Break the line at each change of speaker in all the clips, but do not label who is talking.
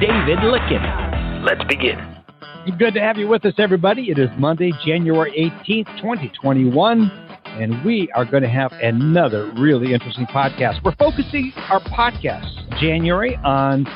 David Lykken.
Let's begin.
Good to have you with us, everybody. It is Monday, January 18th, 2021, and we are going to have another really interesting podcast. We're focusing our podcast, January, on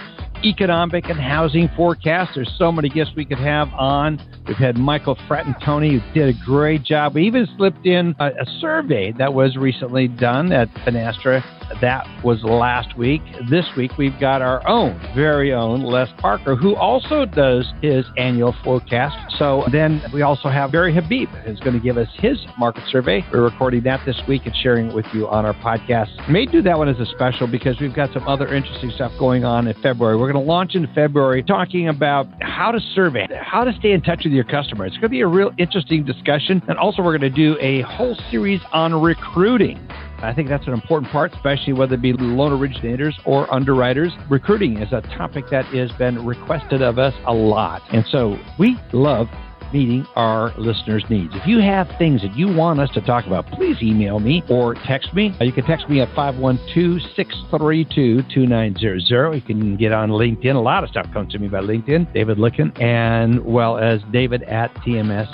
economic and housing forecasts. There's so many guests we could have on. We've had Michael Fratantoni, who did a great job. We even slipped in a, a survey that was recently done at Finastra. That was last week. This week, we've got our own, very own Les Parker, who also does his annual forecast. So then we also have Barry Habib, who's going to give us his market survey. We're recording that this week and sharing it with you on our podcast. May do that one as a special because we've got some other interesting stuff going on in February. We're going to launch in February talking about how to survey, how to stay in touch with your customer. It's going to be a real interesting discussion. And also, we're going to do a whole series on recruiting. I think that's an important part, especially whether it be loan originators or underwriters. Recruiting is a topic that has been requested of us a lot. And so we love meeting our listeners' needs. If you have things that you want us to talk about, please email me or text me. Uh, you can text me at 512 632 2900. You can get on LinkedIn. A lot of stuff comes to me by LinkedIn, David Lykken, and well as David at TMS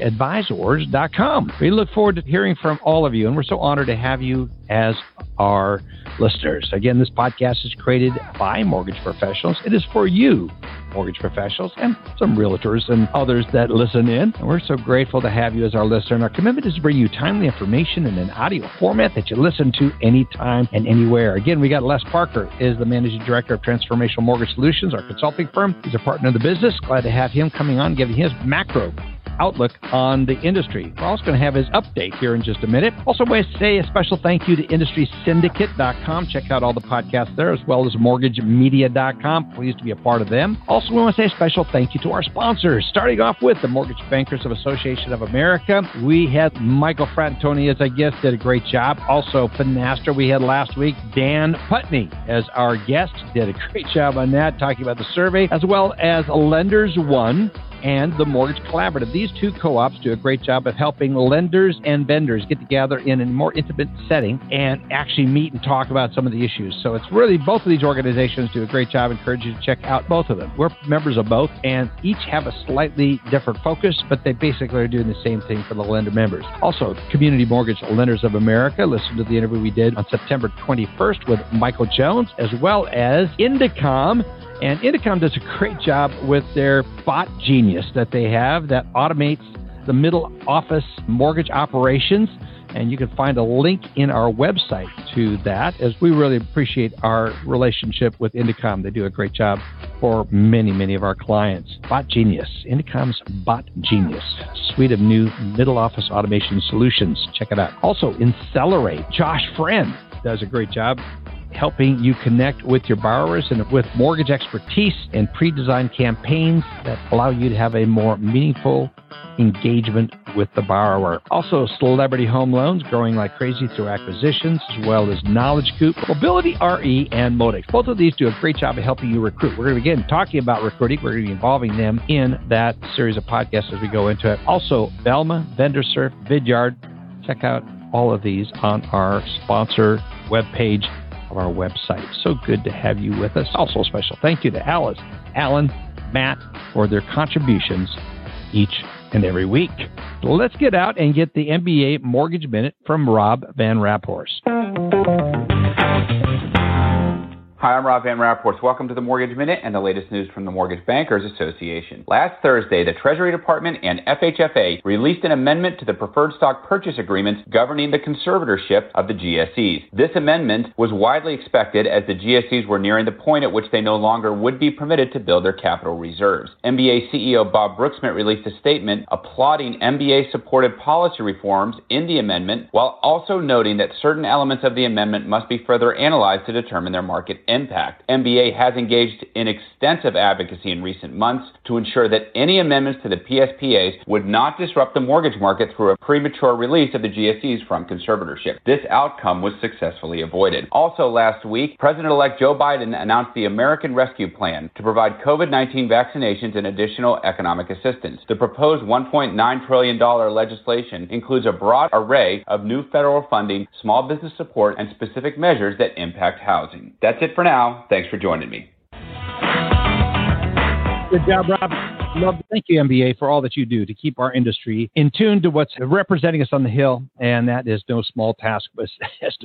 advisors.com. We look forward to hearing from all of you, and we're so honored to have you as our listeners. Again, this podcast is created by mortgage professionals. It is for you, mortgage professionals, and some realtors and others that listen in. And we're so grateful to have you as our listener. And our commitment is to bring you timely information in an audio format that you listen to anytime and anywhere. Again, we got Les Parker, is the managing director of Transformational Mortgage Solutions, our consulting firm. He's a partner of the business. Glad to have him coming on, giving his macro outlook on the industry. Also going to have his update here in just a minute. Also, want to say a special thank you to IndustrySyndicate.com. Check out all the podcasts there, as well as MortgageMedia.com. Pleased to be a part of them. Also, we want to say a special thank you to our sponsors, starting off with the Mortgage Bankers of Association of America. We had Michael Fratantoni as our guest, did a great job. Also, Finastra we had last week Dan Putney as our guest, did a great job on that, talking about the survey, as well as Lenders One and the Mortgage Collaborative. These two co ops do a great job of helping lenders and vendors get together in a more intimate setting and actually meet and talk about some of the issues. So it's really both of these organizations do a great job. I encourage you to check out both of them. We're members of both, and each have a slightly different focus, but they basically are doing the same thing for the lender members. Also, Community Mortgage Lenders of America. Listen to the interview we did on September 21st with Michael Jones, as well as Indecomm and Indecomm does a great job with their bot genius that they have that automates the middle office mortgage operations. And you can find a link in our website to that, as we really appreciate our relationship with Indecomm. They do a great job for many, many of our clients. Bot Genius, Indecomm's Bot Genius, suite of new middle office automation solutions. Check it out. Also, Insellerate. Josh Friend does a great job helping you connect with your borrowers and with mortgage expertise and pre designed campaigns that allow you to have a more meaningful engagement with the borrower. Also, Celebrity Home Loans growing like crazy through acquisitions, as well as Knowledge Coop, Mobility RE, and Modex. Both of these do a great job of helping you recruit. We're going to begin talking about recruiting. We're going to be involving them in that series of podcasts as we go into it. Also, Velma, VendorSurf, Vidyard. Check out all of these on our sponsor webpage our website. So good to have you with us. Also, a special thank you to Alice, Allen, Matt for their contributions each and every week. Let's get out and get the MBA Mortgage Minute from Rob VanRaaphorst.
Hi, I'm Rob VanRaaphorst. Welcome to the Mortgage Minute and the latest news from the Mortgage Bankers Association. Last Thursday, the Treasury Department and FHFA released an amendment to the preferred stock purchase agreements governing the conservatorship of the GSEs. This amendment was widely expected as the GSEs were nearing the point at which they no longer would be permitted to build their capital reserves. MBA CEO Bob Broeksmit released a statement applauding MBA supported policy reforms in the amendment while also noting that certain elements of the amendment must be further analyzed to determine their market impact. MBA has engaged in extensive advocacy in recent months to ensure that any amendments to the PSPAs would not disrupt the mortgage market through a premature release of the GSEs from conservatorship. This outcome was successfully avoided. Also last week, President-elect Joe Biden announced the American Rescue Plan to provide COVID-19 vaccinations and additional economic assistance. The proposed $1.9 trillion legislation includes a broad array of new federal funding, small business support, and specific measures that impact housing. That's it for now. Thanks for joining me.
Good job, Rob. Love, thank you, MBA, for all that you do to keep our industry in tune to what's representing us on the Hill. And that is no small task, but as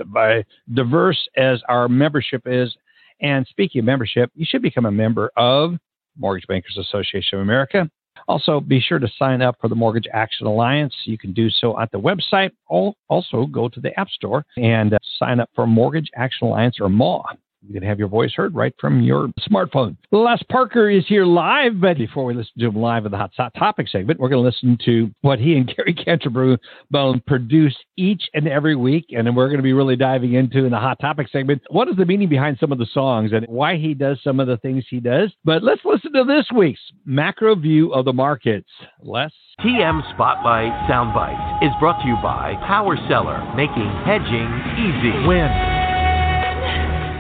diverse as our membership is. And speaking of membership, you should become a member of Mortgage Bankers Association of America. Also, be sure to sign up for the Mortgage Action Alliance. You can do so at the website. Also, go to the App Store and sign up for Mortgage Action Alliance or MAW. You can have your voice heard right from your smartphone. Les Parker is here live, but before we listen to him live in the Hot Topic segment, we're going to listen to what he and Gary Canterbone produce each and every week. And then we're going to be really diving into in the Hot Topic segment what is the meaning behind some of the songs and why he does some of the things he does. But let's listen to this week's macro view of the markets. Les?
TM Spotlight Soundbites is brought to you by Power Seller, making hedging easy.
Win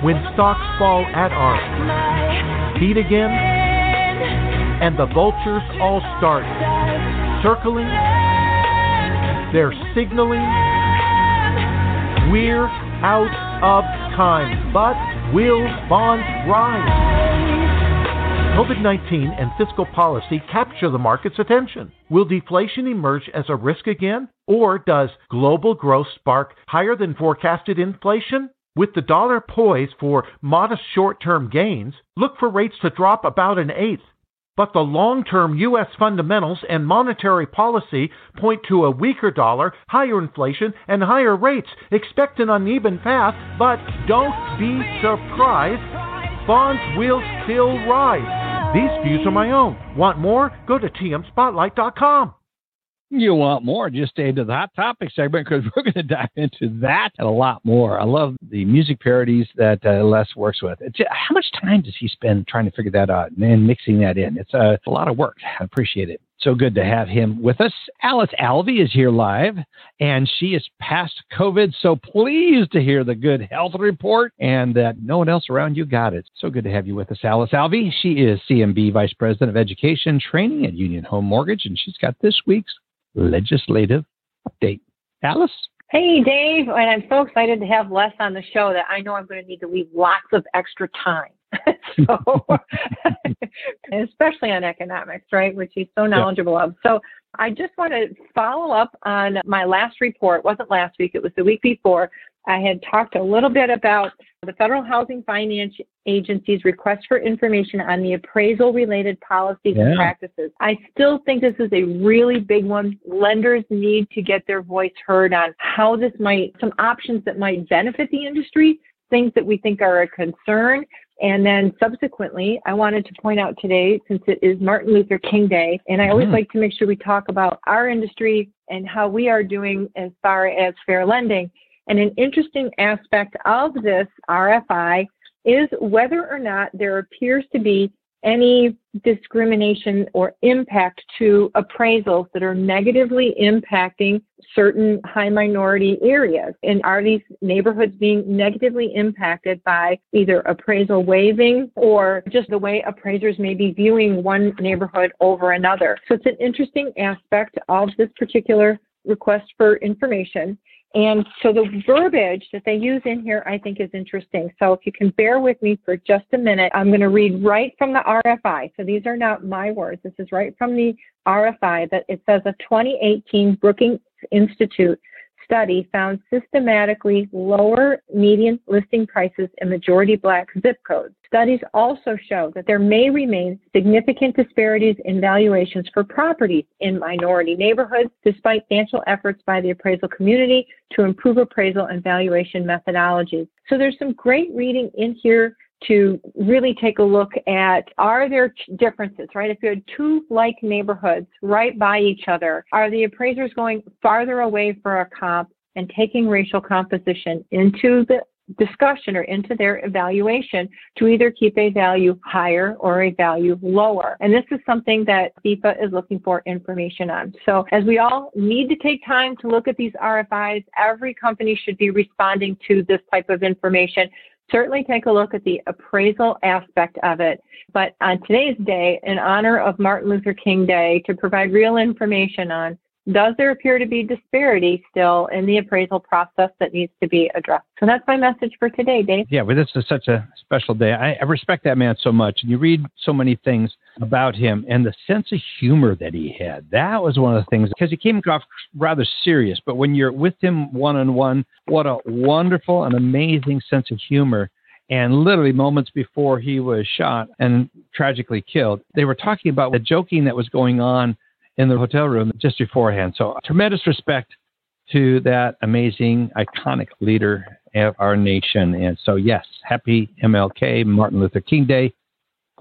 when stocks fall at ARK. Beat again, and the vultures all start circling. They're signaling. We're out of time, but will bonds rise? COVID 19 and fiscal policy capture the market's attention. Will deflation emerge as a risk again? Or does global growth spark higher than forecasted inflation? With the dollar poised for modest short term gains, look for rates to drop about an eighth. But the long term U.S. fundamentals and monetary policy point to a weaker dollar, higher inflation, and higher rates. Expect an uneven path, but don't be surprised. Bonds will still rise. These views are my own. Want more? Go to tmspotlight.com
you want more, just stay to the hot topic segment because we're going to dive into that and a lot more. I love the music parodies that uh, Les works with. How much time does he spend trying to figure that out and mixing that in? It's a, a lot of work. I appreciate it. So good to have him with us. Alice Alvey is here live, and she is past COVID. So pleased to hear the good health report and that no one else around you got it. So good to have you with us, Alice Alvey. She is CMB Vice President of Education Training at Union Home Mortgage, and she's got this week's legislative update. Alice?
Hey, Dave. And I'm so excited to have Les on the show that I know I'm going to need to leave lots of extra time. so, especially on economics, right, which he's so knowledgeable yeah. of. So, I just want to follow up on my last report. It wasn't last week, it was the week before. I had talked a little bit about the Federal Housing Finance Agency's request for information on the appraisal related policies yeah. and practices. I still think this is a really big one. Lenders need to get their voice heard on how this might, some options that might benefit the industry, things that we think are a concern. And then subsequently, I wanted to point out today, since it is Martin Luther King Day, and I always mm-hmm. like to make sure we talk about our industry and how we are doing as far as fair lending. And an interesting aspect of this RFI is whether or not there appears to be any discrimination or impact to appraisals that are negatively impacting certain high minority areas? And are these neighborhoods being negatively impacted by either appraisal waiving or just the way appraisers may be viewing one neighborhood over another? So it's an interesting aspect of this particular request for information. And so the verbiage that they use in here, I think, is interesting. So if you can bear with me for just a minute, I'm going to read right from the RFI. So these are not my words. This is right from the RFI that it says a 2018 Brookings Institute study found systematically lower median listing prices in majority black zip codes. Studies also show that there may remain significant disparities in valuations for properties in minority neighborhoods despite substantial efforts by the appraisal community to improve appraisal and valuation methodologies. So there's some great reading in here to really take a look at are there differences, right? If you had two like neighborhoods right by each other, are the appraisers going farther away for a comp and taking racial composition into the discussion or into their evaluation to either keep a value higher or a value lower. And this is something that FHFA is looking for information on. So as we all need to take time to look at these RFIs, every company should be responding to this type of information certainly take a look at the appraisal aspect of it. But on today's day, in honor of Martin Luther King Day, to provide real information on does there appear to be disparity still in the appraisal process that needs to be addressed? So that's my message for today, Dave.
Yeah, well, this is such a special day. I, I respect that man so much. And you read so many things about him and the sense of humor that he had. That was one of the things because he came off rather serious. But when you're with him one on one, what a wonderful and amazing sense of humor and literally moments before he was shot and tragically killed, they were talking about the joking that was going on in the hotel room just beforehand. So, tremendous respect to that amazing, iconic leader of our nation. And so, yes, happy MLK, Martin Luther King Day,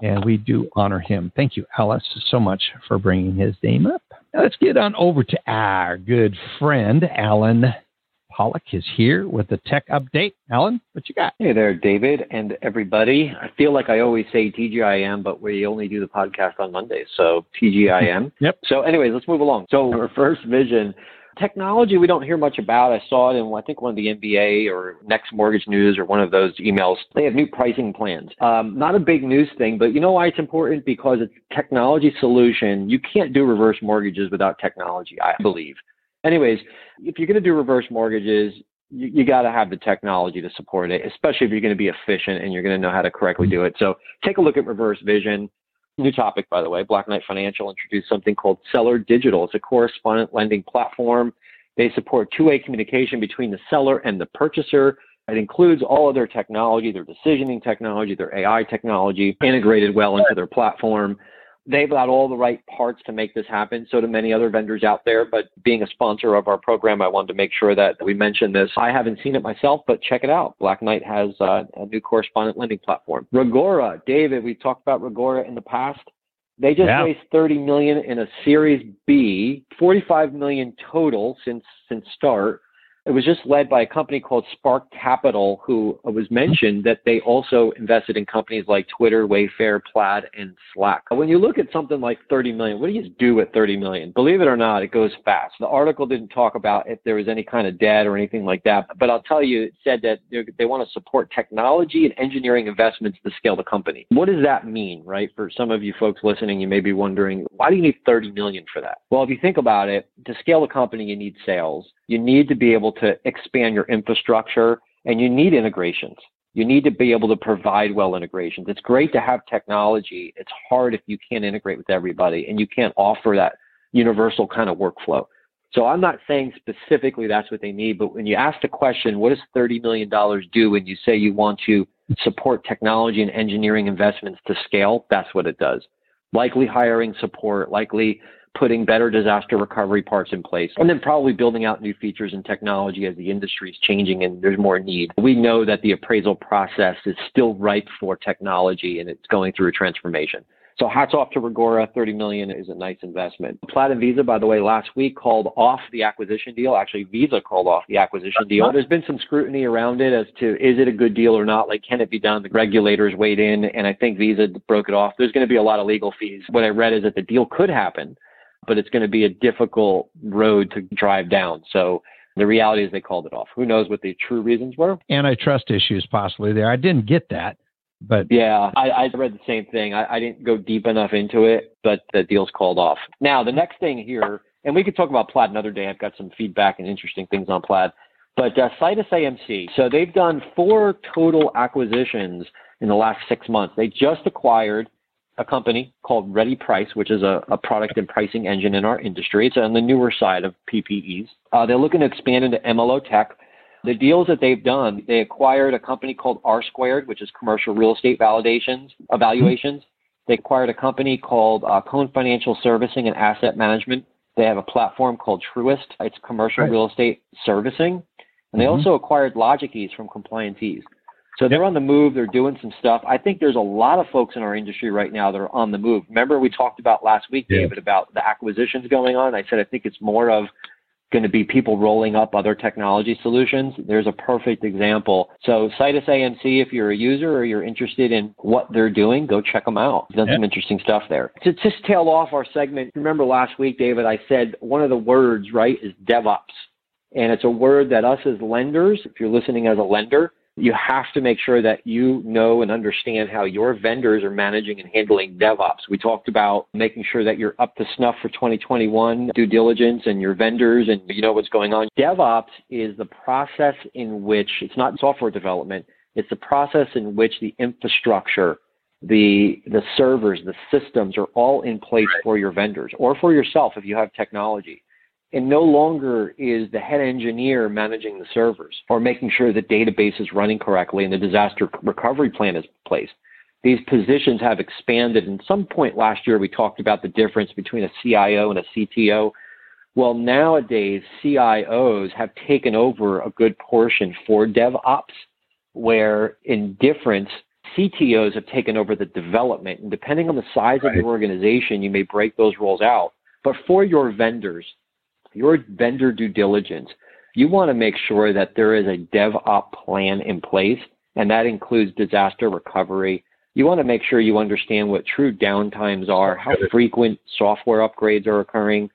and we do honor him. Thank you, Alice, so much for bringing his name up. Now, let's get on over to our good friend, Allen Pollack is here with the tech update. Allen, what you got?
Hey there, David and everybody. I feel like I always say TGIM, but we only do the podcast on Mondays, so TGIM.
yep.
So, anyways, let's move along. So, our first Vision technology we don't hear much about. I saw it in I think one of the MBA or Next Mortgage News or one of those emails. They have new pricing plans. Um, not a big news thing, but you know why it's important? Because it's technology solution. You can't do reverse mortgages without technology, I believe. Anyways, if you're going to do reverse mortgages, you, you got to have the technology to support it, especially if you're going to be efficient and you're going to know how to correctly do it. So take a look at Reverse Vision. New topic, by the way. Black Knight Financial introduced something called Seller Digital. It's a correspondent lending platform. They support two way communication between the seller and the purchaser. It includes all of their technology, their decisioning technology, their AI technology, integrated well into their platform they've got all the right parts to make this happen. So do many other vendors out there. But being a sponsor of our program, I wanted to make sure that we mention this. I haven't seen it myself, but check it out. Black Knight has uh, a new correspondent lending platform. Reggora, David, we've talked about Reggora in the past. They just yeah. raised 30 million in a Series B, 45 million total since since start. It was just led by a company called Spark Capital, who was mentioned that they also invested in companies like Twitter, Wayfair, Plaid, and Slack. When you look at something like 30 million, what do you do with 30 million? Believe it or not, it goes fast. The article didn't talk about if there was any kind of debt or anything like that, but I'll tell you, it said that they want to support technology and engineering investments to scale the company. What does that mean, right? For some of you folks listening, you may be wondering, why do you need 30 million for that? Well, if you think about it, to scale the company, you need sales. You need to be able to expand your infrastructure and you need integrations. You need to be able to provide well integrations. It's great to have technology. It's hard if you can't integrate with everybody and you can't offer that universal kind of workflow. So I'm not saying specifically that's what they need, but when you ask the question, what does $30 million do when you say you want to support technology and engineering investments to scale? That's what it does. Likely hiring support, likely putting better disaster recovery parts in place, and then probably building out new features and technology as the industry is changing and there's more need. We know that the appraisal process is still ripe for technology and it's going through a transformation. So hats off to Reggora. 30 million is a nice investment. Plaid and Visa, by the way, last week called off the acquisition deal. Actually, Visa called off the acquisition deal. There's been some scrutiny around it as to is it a good deal or not? Like, can it be done? The regulators weighed in, and I think Visa broke it off. There's going to be a lot of legal fees. What I read is that the deal could happen, but it's going to be a difficult road to drive down. So the reality is they called it off. Who knows what the true reasons were?
Antitrust issues possibly there. I didn't get that. But
yeah, I, I read the same thing. I, I didn't go deep enough into it, but the deal's called off. Now, the next thing here, and we could talk about Plaid another day. I've got some feedback and interesting things on Plaid. But uh, Situs AMC, so they've done four total acquisitions in the last six months. They just acquired a company called Ready Price, which is a, a, product and pricing engine in our industry. It's on the newer side of PPEs. Uh, they're looking to expand into MLO tech. The deals that they've done, they acquired a company called R Squared, which is commercial real estate validations, evaluations. They acquired a company called uh, Cone Financial Servicing and Asset Management. They have a platform called Truist. It's commercial right. real estate servicing. And they mm-hmm. also acquired LogicEase from Compliance Ease. So they're on the move. They're doing some stuff. I think there's a lot of folks in our industry right now that are on the move. Remember we talked about last week, David, about the acquisitions going on. I said I think it's more of going to be people rolling up other technology solutions. There's a perfect example. So Situs AMC, if you're a user or you're interested in what they're doing, go check them out. They've done yeah. some interesting stuff there. To just tail off our segment, remember last week, David, I said one of the words, right, is DevOps. And it's a word that us as lenders, if you're listening as a lender, you have to make sure that you know and understand how your vendors are managing and handling DevOps. We talked about making sure that you're up to snuff for 2021 due diligence and your vendors and you know what's going on. DevOps is the process in which it's not software development, it's the process in which the infrastructure, the the servers, the systems are all in place for your vendors or for yourself if you have technology and no longer is the head engineer managing the servers or making sure the database is running correctly and the disaster recovery plan is placed. These positions have expanded. And some point last year, we talked about the difference between a CIO and a CTO. Well, nowadays, CIOs have taken over a good portion for DevOps, where in difference, CTOs have taken over the development. And depending on the size right. of your organization, you may break those roles out. But for your vendors, your vendor due diligence, you want to make sure that there is a DevOps plan in place, and that includes disaster recovery. You want to make sure you understand what true downtimes are, how frequent software upgrades are occurring.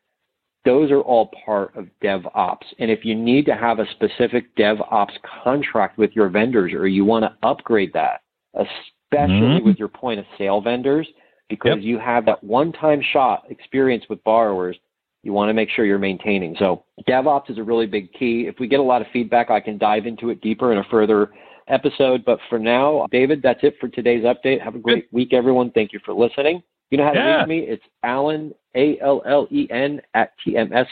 Those are all part of DevOps. And if you need to have a specific DevOps contract with your vendors or you want to upgrade that, especially mm-hmm. with your point of sale vendors, because yep. you have that one time shot experience with borrowers you want to make sure you're maintaining. So DevOps is a really big key. If we get a lot of feedback, I can dive into it deeper in a further episode. But for now, David, that's it for today's update. Have a great week, everyone. Thank you for listening. You know how to yeah. reach me? It's Allen, A L L E N, at TMS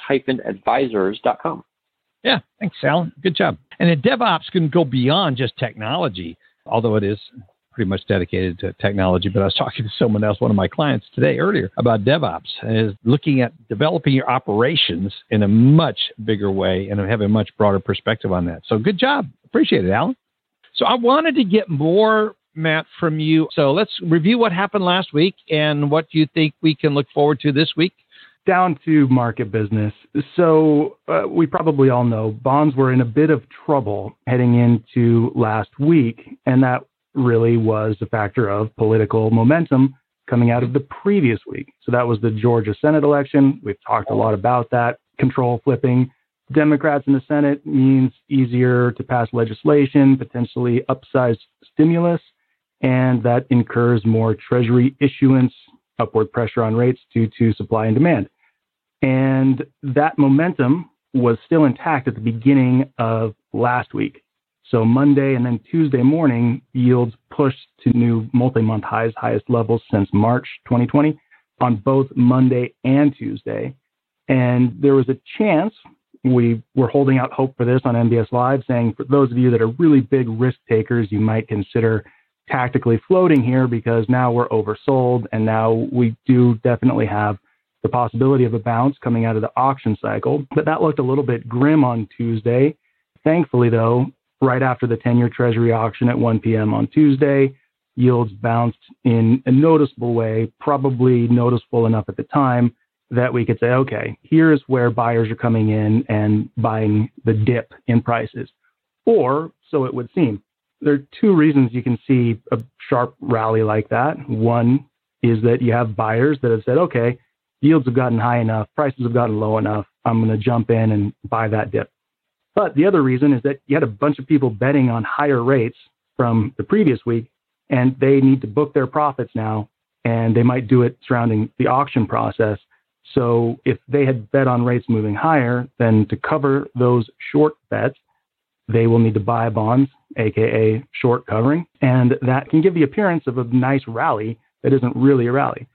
advisors.com.
Yeah, thanks, Allen. Good job. And DevOps can go beyond just technology, although it is pretty much dedicated to technology, but I was talking to someone else, one of my clients today earlier about DevOps, is looking at developing your operations in a much bigger way and having a much broader perspective on that. So good job. Appreciate it, Allen. So I wanted to get more, Matt, from you. So let's review what happened last week and what you think we can look forward to this week?
Down to market business. So, uh, we probably all know bonds were in a bit of trouble heading into last week, and that really was a factor of political momentum coming out of the previous week. So that was the Georgia Senate election. We've talked a lot about that. Control flipping. Democrats in the Senate means easier to pass legislation, potentially upsized stimulus, and that incurs more Treasury issuance, upward pressure on rates due to supply and demand. And that momentum was still intact at the beginning of last week. So Monday and then Tuesday morning, yields pushed to new multi-month highs, highest levels since March 2020 on both Monday and Tuesday. And there was a chance we were holding out hope for this on MBS Live, saying for those of you that are really big risk takers, you might consider tactically floating here because now we're oversold and now we do definitely have the possibility of a bounce coming out of the auction cycle. But that looked a little bit grim on Tuesday. Thankfully, though, right after the 10 year Treasury auction at 1 p.m. on Tuesday. Yields bounced in a noticeable way, probably noticeable enough at the time that we could say, okay, here's where buyers are coming in and buying the dip in prices. Or so it would seem. There are two reasons you can see a sharp rally like that. One is that you have buyers that have said, okay, yields have gotten high enough, prices have gotten low enough, I'm going to jump in and buy that dip. But the other reason is that you had a bunch of people betting on higher rates from the previous week, and they need to book their profits now, and they might do it surrounding the auction process. So if they had bet on rates moving higher, then to cover those short bets, they will need to buy bonds, aka short covering, and that can give the appearance of a nice rally that isn't really a rally.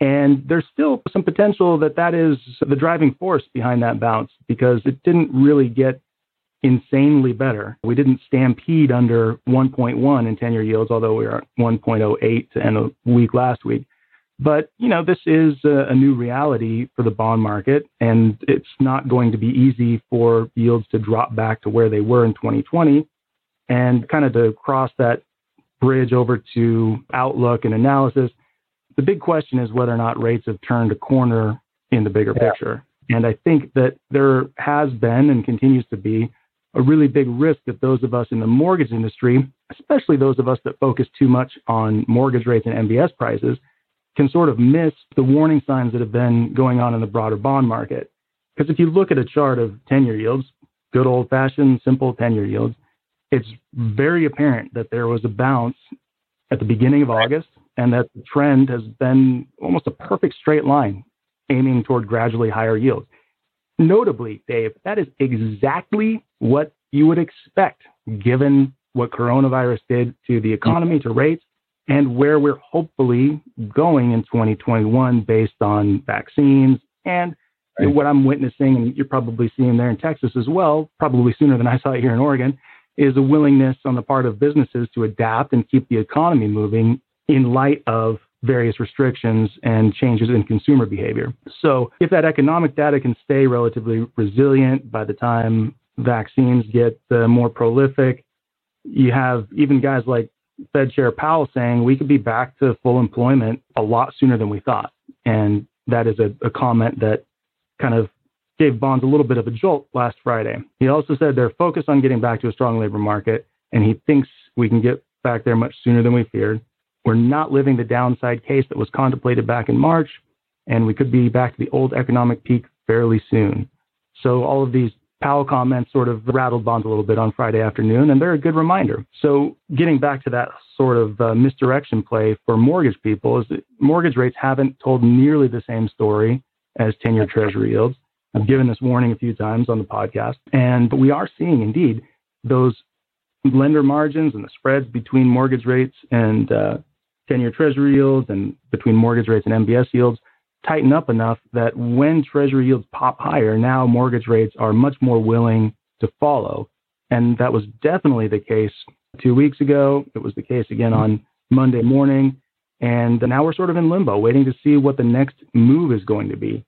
And there's still some potential that that is the driving force behind that bounce because it didn't really get insanely better. We didn't stampede under 1.1 in 10 year yields, although we were at 1.08 to end the week last week. But, you know, this is a, a, new reality for the bond market, and it's not going to be easy for yields to drop back to where they were in 2020. And kind of to cross that bridge over to outlook and analysis, the big question is whether or not rates have turned a corner in the bigger yeah. picture. And I think that there has been and continues to be a really big risk that those of us in the mortgage industry, especially those of us that focus too much on mortgage rates and MBS prices, can sort of miss the warning signs that have been going on in the broader bond market. Because if you look at a chart of 10 year yields, good old fashioned, simple 10 year yields, it's very apparent that there was a bounce at the beginning of August and that the trend has been almost a perfect straight line aiming toward gradually higher yields. Notably, Dave, that is exactly what you would expect given what coronavirus did to the economy, to rates, and where we're hopefully going in 2021 based on vaccines and right. what I'm witnessing, and you're probably seeing there in Texas as well, probably sooner than I saw it here in Oregon, is a willingness on the part of businesses to adapt and keep the economy moving in light of various restrictions and changes in consumer behavior. So, if that economic data can stay relatively resilient by the time vaccines get uh, more prolific, you have even guys like Fed Chair Powell saying we could be back to full employment a lot sooner than we thought. And that is a, a comment that kind of gave bonds a little bit of a jolt last Friday. He also said they're focused on getting back to a strong labor market, and he thinks we can get back there much sooner than we feared. We're not living the downside case that was contemplated back in March, and we could be back to the old economic peak fairly soon. So all of these Powell comments sort of rattled bonds a little bit on Friday afternoon, and they're a good reminder. So getting back to that sort of uh, misdirection play for mortgage people is that mortgage rates haven't told nearly the same story as 10-year Treasury yields. I've given this warning a few times on the podcast, and but we are seeing indeed those lender margins and the spreads between mortgage rates and uh, 10 year treasury yields and between mortgage rates and MBS yields tighten up enough that when treasury yields pop higher, now mortgage rates are much more willing to follow. And that was definitely the case two weeks ago. It was the case again on Monday morning. And now we're sort of in limbo, waiting to see what the next move is going to be.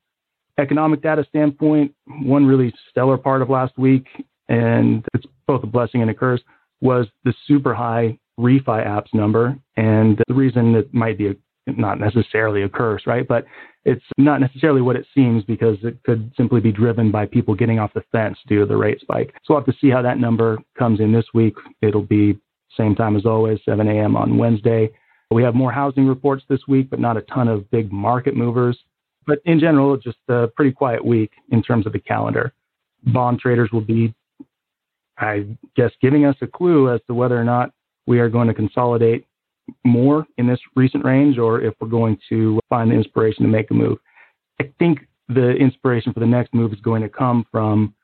Economic data standpoint, one really stellar part of last week, and it's both a blessing and a curse, was the super high refi apps number. And the reason it might be a, not necessarily a curse, right? But it's not necessarily what it seems because it could simply be driven by people getting off the fence due to the rate spike. So we'll have to see how that number comes in this week. It'll be same time as always, 7 a.m. on Wednesday. We have more housing reports this week, but not a ton of big market movers. But in general, just a pretty quiet week in terms of the calendar. Bond traders will be, I guess, giving us a clue as to whether or not we are going to consolidate more in this recent range or if we're going to find the inspiration to make a move. I think the inspiration for the next move is going to come from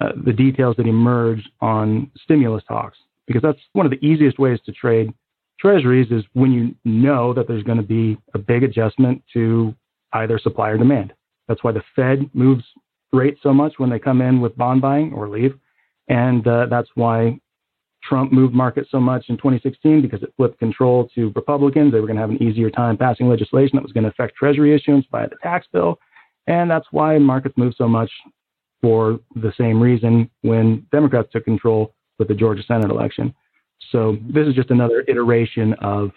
uh, the details that emerge on stimulus talks because that's one of the easiest ways to trade treasuries is when you know that there's going to be a big adjustment to either supply or demand. That's why the Fed moves rates so much when they come in with bond buying or leave. And uh, that's why Trump moved markets so much in 2016 because it flipped control to Republicans. They were going to have an easier time passing legislation that was going to affect Treasury issuance via the tax bill. And that's why markets moved so much for the same reason when Democrats took control with the Georgia Senate election. So this is just another iteration of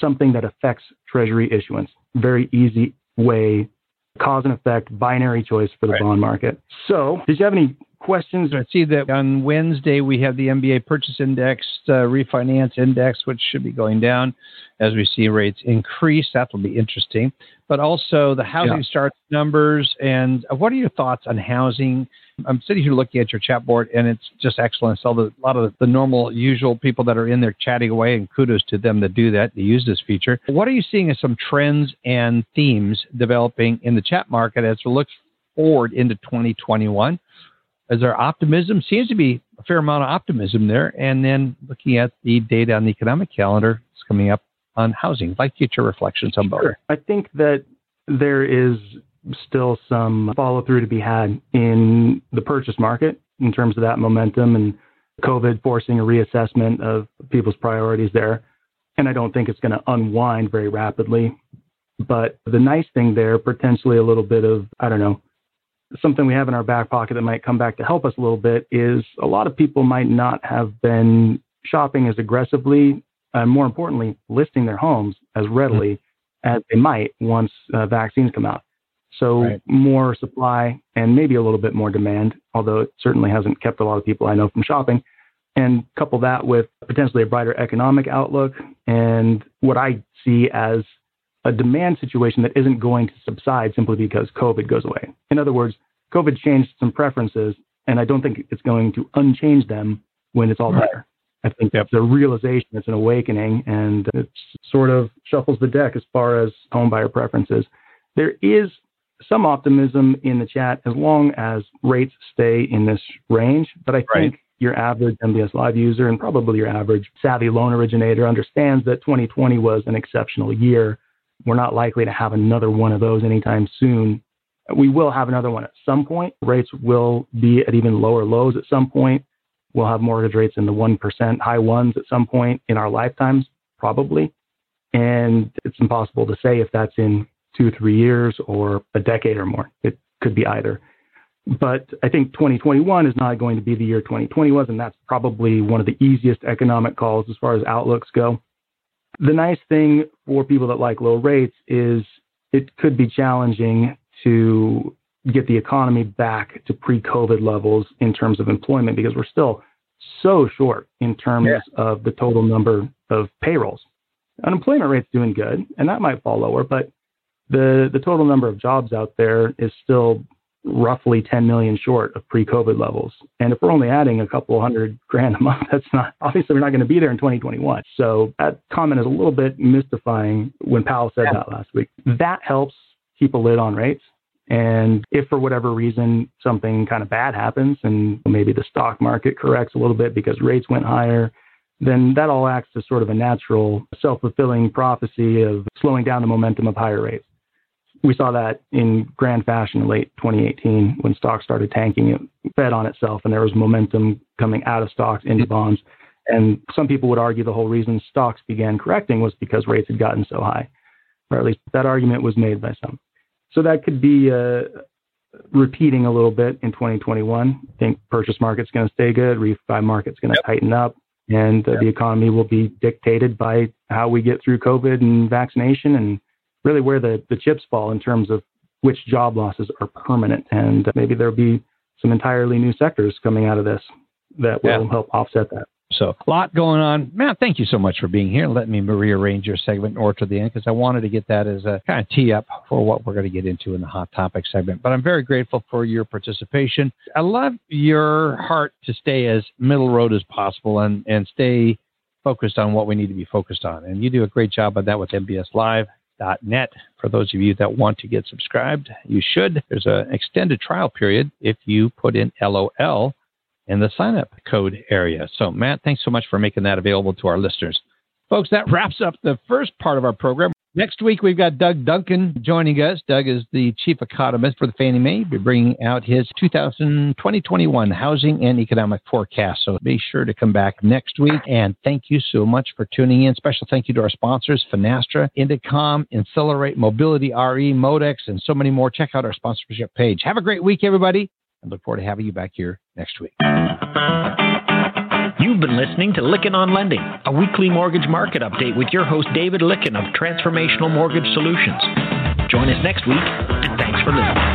something that affects Treasury issuance. Very easy way, cause and effect, binary choice for the right. bond market. So, did you have any questions.
I see that on Wednesday we have the MBA Purchase Index, uh, Refinance Index, which should be going down as we see rates increase. That will be interesting. But also the housing yeah. starts numbers. And uh, what are your thoughts on housing? I'm sitting here looking at your chat board, and it's just excellent. So the, a lot of the normal, usual people that are in there chatting away, and kudos to them that do that, they use this feature. What are you seeing as some trends and themes developing in the chat market as we look forward into 2021? Is our optimism? Seems to be a fair amount of optimism there. And then looking at the data on the economic calendar, it's coming up on housing. Like your reflections on both. Sure.
I think that there is still some follow through to be had in the purchase market in terms of that momentum and COVID forcing a reassessment of people's priorities there. And I don't think it's going to unwind very rapidly. But the nice thing there, potentially a little bit of, I don't know, something we have in our back pocket that might come back to help us a little bit is a lot of people might not have been shopping as aggressively, and more importantly, listing their homes as readily mm-hmm. as they might once uh, vaccines come out. So
Right.
more supply and maybe a little bit more demand, although it certainly hasn't kept a lot of people I know from shopping. And couple that with potentially a brighter economic outlook and what I see as a demand situation that isn't going to subside simply because COVID goes away. In other words, COVID changed some preferences, and I don't think it's going to unchange them when it's all
Right.
better. I think it's a realization, it's an awakening, and it sort of shuffles the deck as far as home buyer preferences. There is some optimism in the chat as long as rates stay in this range, but I think your average MBS Live user and probably your average savvy loan originator understands that 2020 was an exceptional year. We're not likely to have another one of those anytime soon. We will have another one at some point. Rates will be at even lower lows at some point. We'll have mortgage rates in the 1%, high ones at some point in our lifetimes, probably. And it's impossible to say if that's in two, three years or a decade or more. It could be either. But I think 2021 is not going to be the year 2020 was, and that's probably one of the easiest economic calls as far as outlooks go. The nice thing for people that like low rates is it could be challenging to get the economy back to pre-COVID levels in terms of employment because we're still so short in terms
Yeah.
of the total number of payrolls. Unemployment rate's doing good, and that might fall lower, but the the total number of jobs out there is still roughly 10 million short of pre-COVID levels. And if we're only adding a couple hundred grand a month, that's not obviously we're not going to be there in 2021. So that comment is a little bit mystifying when Powell said that last week. That helps keep a lid on rates. And if for whatever reason something kind of bad happens and maybe the stock market corrects a little bit because rates went higher, then that all acts as sort of a natural self fulfilling prophecy of slowing down the momentum of higher rates. We saw that in grand fashion in late 2018 when stocks started tanking. It fed on itself and there was momentum coming out of stocks into bonds. And some people would argue the whole reason stocks began correcting was because rates had gotten so high, or at least that argument was made by some. So that could be uh, repeating a little bit in 2021. I think purchase market's going to stay good, refi market's going to tighten up, and uh, the economy will be dictated by how we get through COVID and vaccination, and really where the the chips fall in terms of which job losses are permanent, and maybe there'll be some entirely new sectors coming out of this that will
Yeah.
help offset that.
So a lot going on. Matt, thank you so much for being here. Let me rearrange your segment or to the end because I wanted to get that as a kind of tee up for what we're going to get into in the hot topic segment. But I'm very grateful for your participation. I love your heart to stay as middle road as possible and, and stay focused on what we need to be focused on. And you do a great job of that with mbslive.net. For those of you that want to get subscribed, you should. There's an extended trial period if you put in LOL in the sign up code area. So, Matt, thanks so much for making that available to our listeners. Folks, that wraps up the first part of our program. Next week, we've got Doug Duncan joining us. Doug is the chief economist for the Fannie Mae. Be bringing out his 2020-21 housing and economic forecast. So be sure to come back next week. And thank you so much for tuning in. Special thank you to our sponsors, Finastra, Indecomm, Insellerate, Mobility RE, Modex, and so many more. Check out our sponsorship page. Have a great week, everybody, and look forward to having you back here next week.
You've been listening to Lykken on Lending, a weekly mortgage market update with your host David Lykken of Transformational Mortgage Solutions. Join us next week, and thanks for listening.